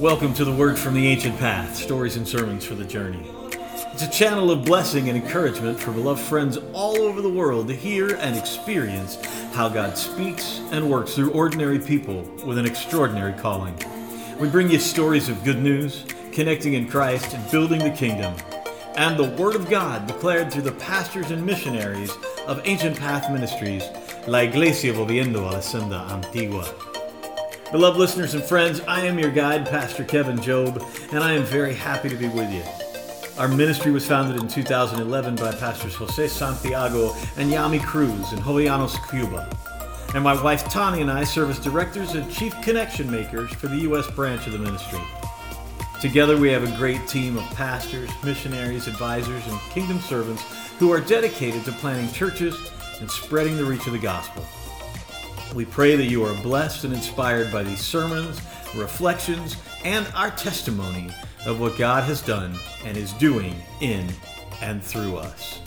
Welcome to the Word from the Ancient Path Stories and Sermons for the Journey. It's a channel of blessing and encouragement for beloved friends all over the world to hear and experience how God speaks and works through ordinary people with an extraordinary calling. We bring you stories of good news, connecting in Christ and building the kingdom, and the Word of God declared through the pastors and missionaries of Ancient Path Ministries, La Iglesia Volviendo a la Senda Antigua. Beloved listeners and friends, I am your guide, Pastor Kevin Jobe, and I am very happy to be with you. Our ministry was founded in 2011 by Pastors Jose Santiago and Yami Cruz in Jovellanos, Cuba. And my wife Tani and I serve as directors and chief connection makers for the U.S. branch of the ministry. Together, we have a great team of pastors, missionaries, advisors, and kingdom servants who are dedicated to planting churches and spreading the reach of the gospel. We pray that you are blessed and inspired by these sermons, reflections, and our testimony of what God has done and is doing in and through us.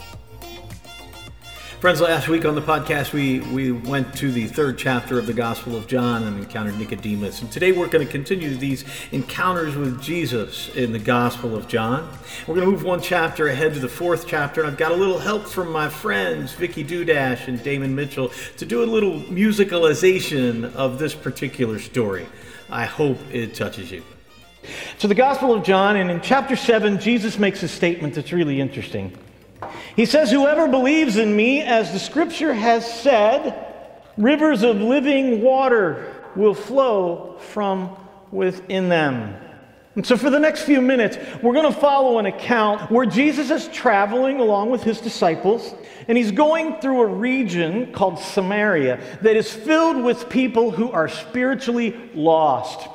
Friends, last week on the podcast, we, we went to the third chapter of the Gospel of John and encountered Nicodemus. And today we're going to continue these encounters with Jesus in the Gospel of John. We're going to move one chapter ahead to the fourth chapter. And I've got a little help from my friends, Vicky Dudash and Damon Mitchell, to do a little musicalization of this particular story. I hope it touches you. So, the Gospel of John, and in chapter 7, Jesus makes a statement that's really interesting. He says, Whoever believes in me, as the scripture has said, rivers of living water will flow from within them. And so, for the next few minutes, we're going to follow an account where Jesus is traveling along with his disciples, and he's going through a region called Samaria that is filled with people who are spiritually lost.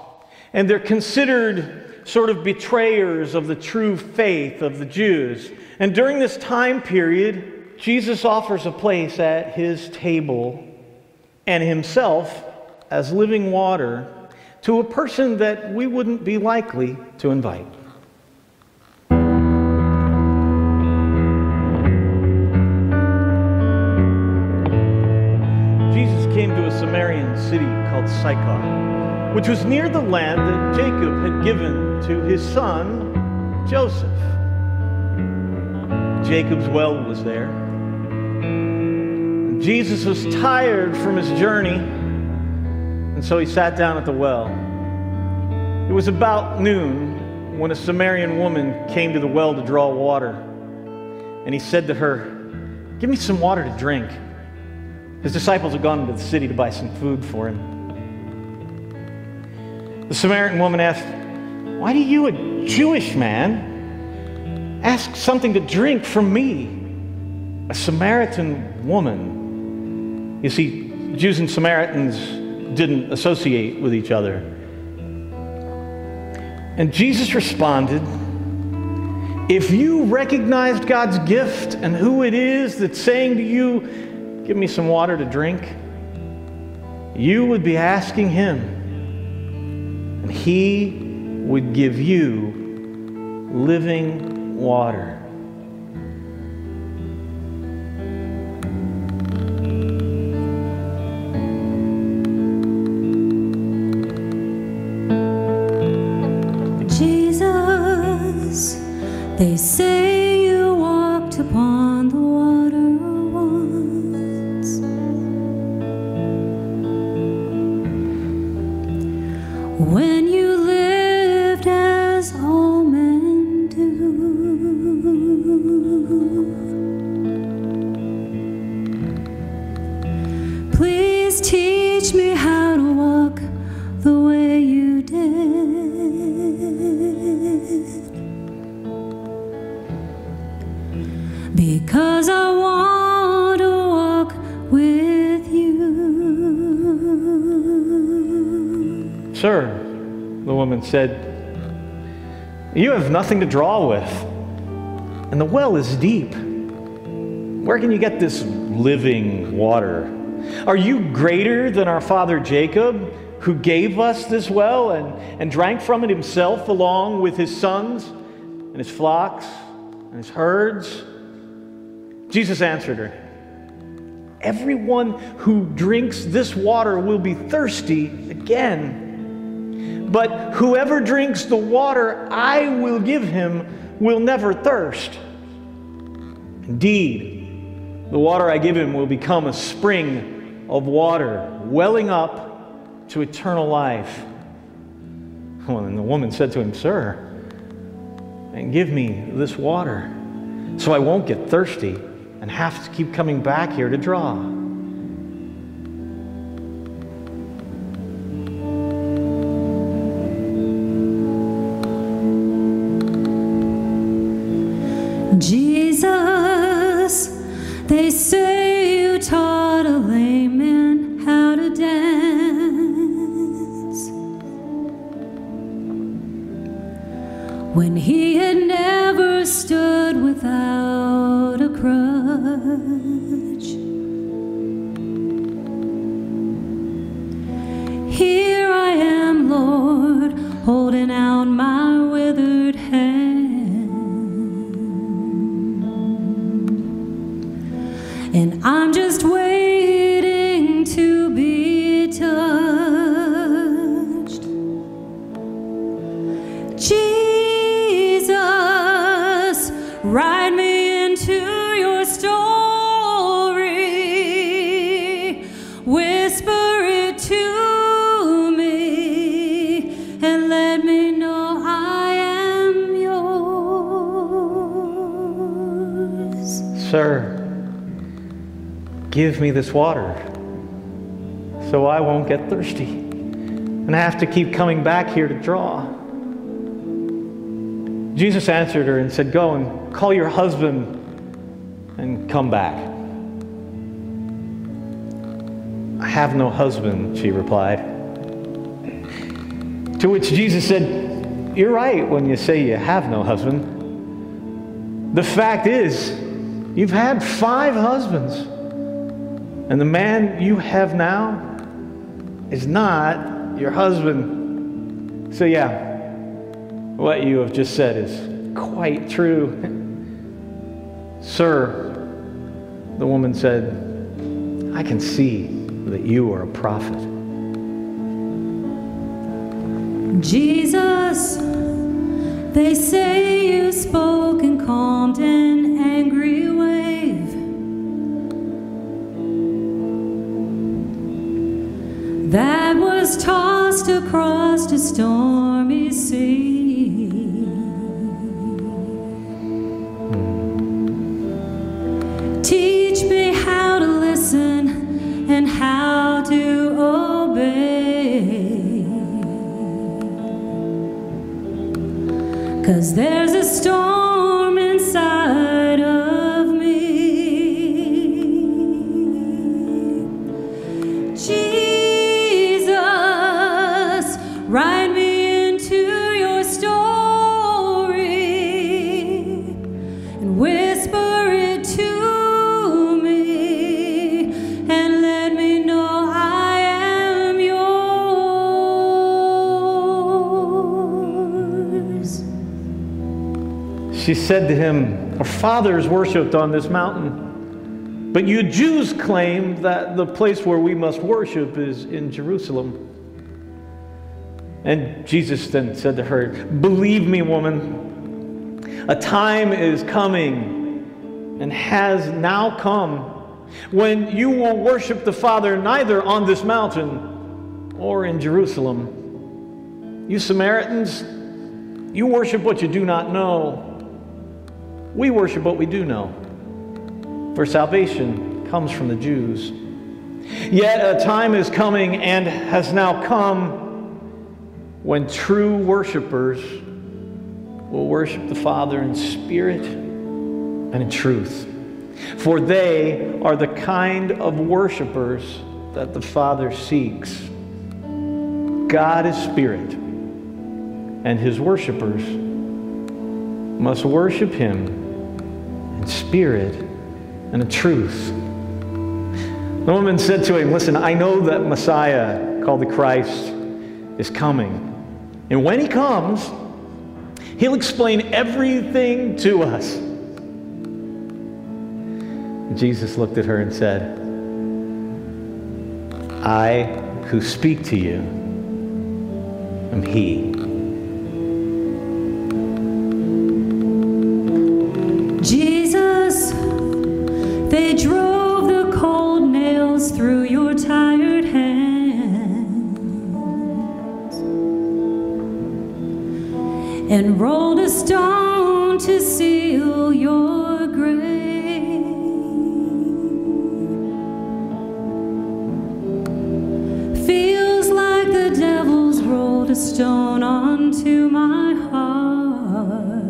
And they're considered sort of betrayers of the true faith of the Jews. And during this time period, Jesus offers a place at his table and himself as living water to a person that we wouldn't be likely to invite. Jesus came to a Samaritan city called Sychar, which was near the land that Jacob had given to his son Joseph. Jacob's well was there. Jesus was tired from his journey, and so he sat down at the well. It was about noon when a Samaritan woman came to the well to draw water, and he said to her, Give me some water to drink. His disciples had gone into the city to buy some food for him. The Samaritan woman asked, Why do you, a Jewish man, ask something to drink from me, a Samaritan woman? You see, Jews and Samaritans didn't associate with each other. And Jesus responded, If you recognized God's gift and who it is that's saying to you, Give me some water to drink, you would be asking Him, and He would give you living water. Jesus, they say said, You have nothing to draw with, and the well is deep. Where can you get this living water? Are you greater than our father Jacob, who gave us this well and, and drank from it himself along with his sons and his flocks and his herds? Jesus answered her, Everyone who drinks this water will be thirsty again. But whoever drinks the water I will give him will never thirst. Indeed, the water I give him will become a spring of water, welling up to eternal life. Well, and the woman said to him, Sir, and give me this water so I won't get thirsty and have to keep coming back here to draw. Here I am, Lord, holding out my withered hand. And I'm just waiting give me this water so I won't get thirsty and I have to keep coming back here to draw. Jesus answered her and said, Go and call your husband and come back. I have no husband, she replied. To which Jesus said, You're right when you say you have no husband. The fact is, you've had five husbands, and the man you have now is not your husband. So, yeah, what you have just said is quite true. Sir, the woman said, I can see that you are a prophet. Jesus, they say you spoke and calmed an angry was tossed across a stormy sea. Teach me how to listen and how to obey. Cause there's a storm She said to him, Our fathers worshipped on this mountain, but you Jews claim that the place where we must worship is in Jerusalem. And Jesus then said to her, Believe me, woman, a time is coming and has now come when you will worship the Father neither on this mountain or in Jerusalem. You Samaritans, you worship what you do not know. We worship what we do know. For salvation comes from the Jews. Yet a time is coming and has now come when true worshipers will worship the Father in spirit and in truth. For they are the kind of worshipers that the Father seeks. God is spirit, and his worshipers must worship him spirit and a truth. The woman said to him, Listen, I know that Messiah, called the Christ, is coming. And when he comes, he'll explain everything to us. Jesus looked at her and said, I who speak to you am He. Stone onto my heart.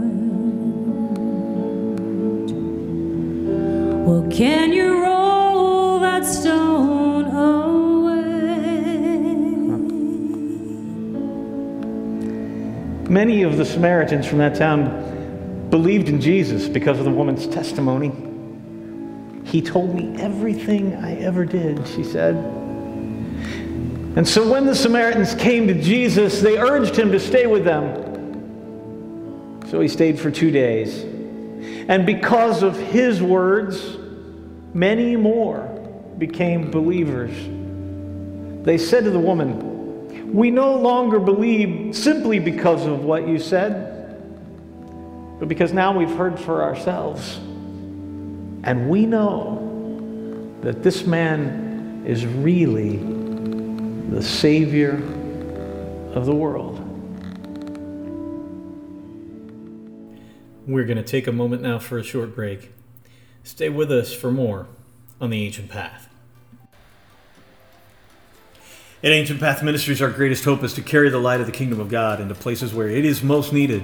Well, can you roll that stone away? Many of the Samaritans from that town believed in Jesus because of the woman's testimony. He told me everything I ever did, she said. And so when the Samaritans came to Jesus, they urged him to stay with them. So he stayed for two days. And because of his words, many more became believers. They said to the woman, We no longer believe simply because of what you said, but because now we've heard for ourselves. And we know that this man is really the Savior of the world. We're going to take a moment now for a short break. Stay with us for more on the Ancient Path. In Ancient Path Ministries, our greatest hope is to carry the light of the kingdom of God into places where it is most needed.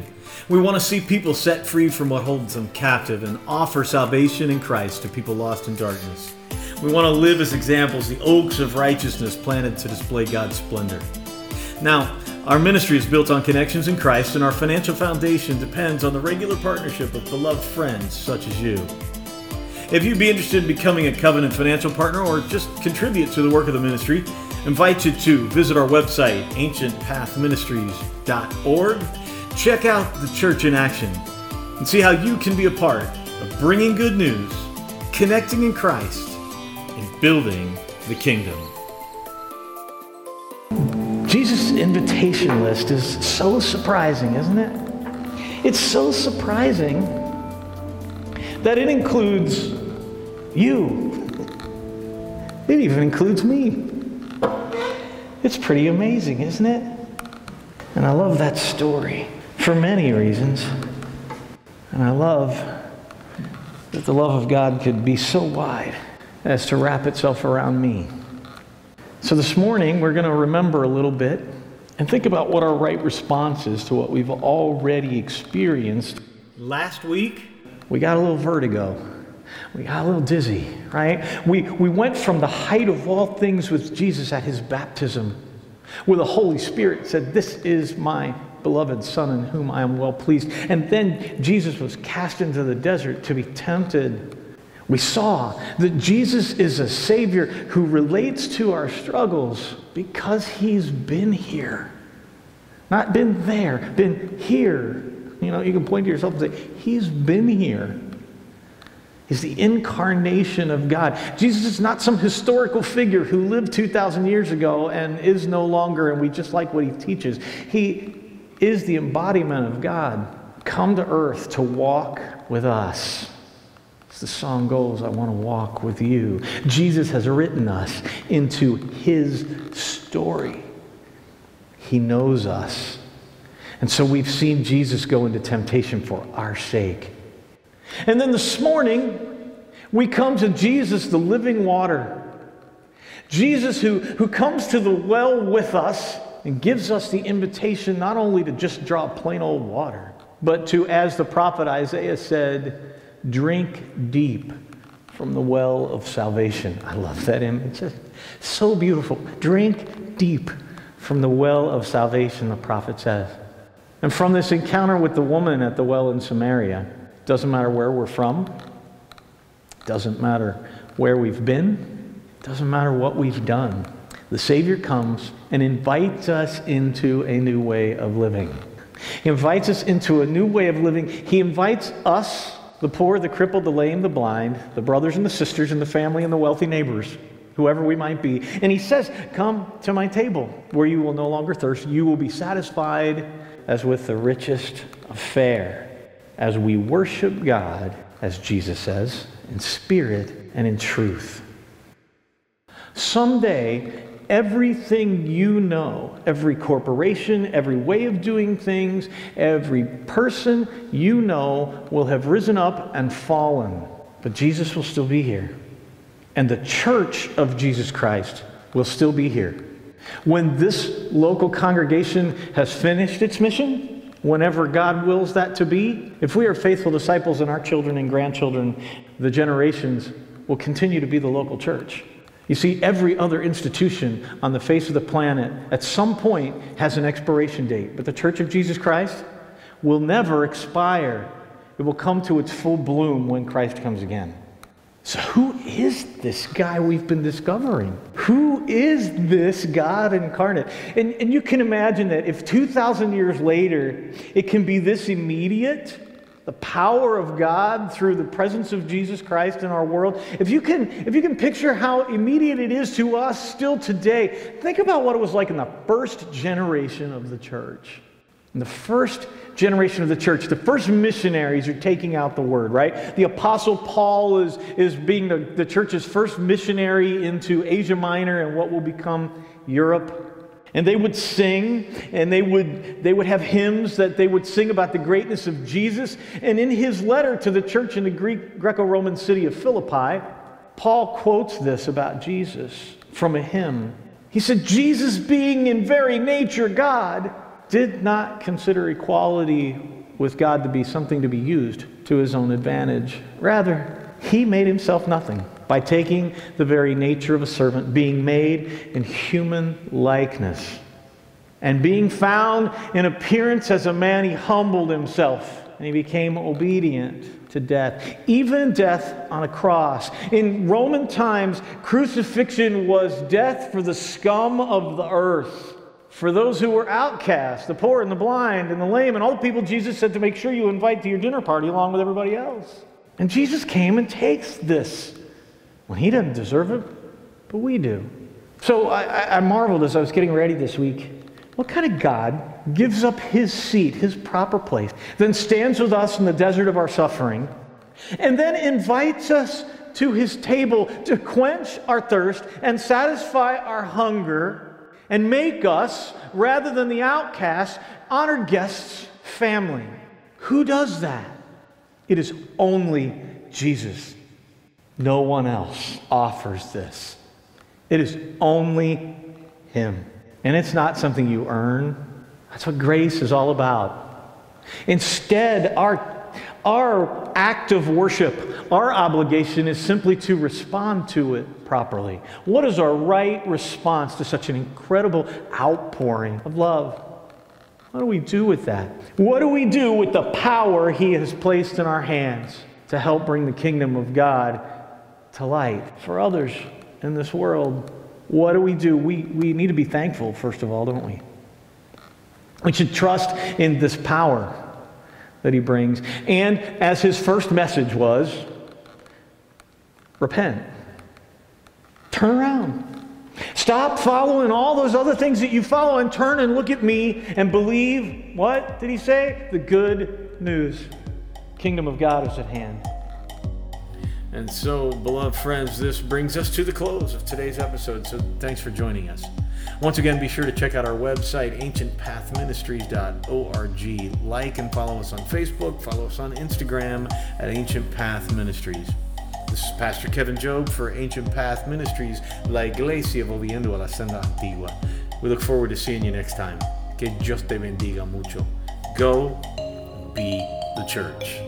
We want to see people set free from what holds them captive and offer salvation in Christ to people lost in darkness. We want to live as examples, the oaks of righteousness planted to display God's splendor. Now, our ministry is built on connections in Christ, and our financial foundation depends on the regular partnership of beloved friends such as you. If you'd be interested in becoming a covenant financial partner or just contribute to the work of the ministry, invite you to visit our website, ancientpathministries.org. Check out the church in action and see how you can be a part of bringing good news, connecting in Christ, building the kingdom. Jesus' invitation list is so surprising, isn't it? It's so surprising that it includes you. It even includes me. It's pretty amazing, isn't it? And I love that story for many reasons. And I love that the love of God could be so wide as to wrap itself around me. So this morning, we're going to remember a little bit and think about what our right response is to what we've already experienced. Last week, We got a little vertigo. We got a little dizzy, right? We, we went from the height of all things with Jesus at his baptism, where the Holy Spirit said, This is my beloved Son in whom I am well pleased. And then Jesus was cast into the desert to be tempted. We saw that Jesus is a Savior who relates to our struggles because he's been here. Not been there, been here. You know, you can point to yourself and say, He's been here. He's the incarnation of God. Jesus is not some historical figure who lived 2,000 years ago and is no longer, and we just like what he teaches. He is the embodiment of God, come to earth to walk with us. As the song goes, I want to walk with you. Jesus has written us into his story. He knows us. And so we've seen Jesus go into temptation for our sake. And then this morning, we come to Jesus, the living water. Jesus, who, who comes to the well with us and gives us the invitation not only to just draw plain old water, but to, as the prophet Isaiah said, drink deep from the well of salvation. I love that image. It's so beautiful. Drink deep from the well of salvation, the prophet says. And from this encounter with the woman at the well in Samaria, doesn't matter where we're from, doesn't matter where we've been, doesn't matter what we've done. The Savior comes and invites us into a new way of living. He invites us into a new way of living. He invites us, the poor, the crippled, the lame, the blind, the brothers and the sisters and the family and the wealthy neighbors. whoever we might be. And he says, Come to my table where you will no longer thirst. You will be satisfied as with the richest of fare as we worship God, as Jesus says, in spirit and in truth. Someday, everything you know, every corporation, every way of doing things, every person you know will have risen up and fallen. But Jesus will still be here. And the church of Jesus Christ will still be here. When this local congregation has finished its mission, whenever God wills that to be, if we are faithful disciples and our children and grandchildren, the generations will continue to be the local church. You see, every other institution on the face of the planet at some point has an expiration date, but the Church of Jesus Christ will never expire. It will come to its full bloom when Christ comes again. So, who is this guy we've been discovering? Who is this God incarnate? And, and you can imagine that if 2,000 years later it can be this immediate, the power of God through the presence of Jesus Christ in our world, if you can, if you can picture how immediate it is to us still today, think about what it was like in the first generation of the church. In the first generation of the church, the first missionaries are taking out the word, right? The Apostle Paul is, is being the, the church's first missionary into Asia Minor and what will become Europe. And they would sing, and they would, they would have hymns that they would sing about the greatness of Jesus. And in his letter to the church in the Greek Greco Roman city of Philippi, Paul quotes this about Jesus from a hymn. He said, Jesus, being in very nature God, did not consider equality with God to be something to be used to his own advantage. Rather, he made himself nothing by taking the very nature of a servant, being made in human likeness. And being found in appearance as a man, he humbled himself and he became obedient to death, even death on a cross. In Roman times, crucifixion was death for the scum of the earth for those who were outcast, the poor and the blind and the lame, and all the people Jesus said to make sure you invite to your dinner party along with everybody else. And Jesus came and takes this when he doesn't deserve it, but we do. So I, I marveled as I was getting ready this week. What kind of God gives up his seat, his proper place, then stands with us in the desert of our suffering, and then invites us to his table to quench our thirst and satisfy our hunger and make us, rather than the outcasts, honored guests' family. Who does that? It is only Jesus. No one else offers this. It is only Him. And it's not something you earn. That's what grace is all about. Instead, our our act of worship, our obligation is simply to respond to it properly. What is our right response to such an incredible outpouring of love? What do we do with that? What do we do with the power He has placed in our hands to help bring the kingdom of God to light for others in this world? What do we do? We, we need to be thankful, first of all, don't we? We should trust in this power that he brings. And as his first message was, repent. Turn around. Stop following all those other things that you follow and turn and look at me and believe what did he say? The good news. Kingdom of God is at hand. And so, beloved friends, this brings us to the close of today's episode. So, thanks for joining us. Once again, be sure to check out our website, ancientpathministries.org. Like and follow us on Facebook, follow us on Instagram at Ancient Path Ministries. This is Pastor Kevin Jobe for Ancient Path Ministries, La Iglesia Volviendo a la Senda Antigua. We look forward to seeing you next time. Que Dios te bendiga mucho. Go be the church.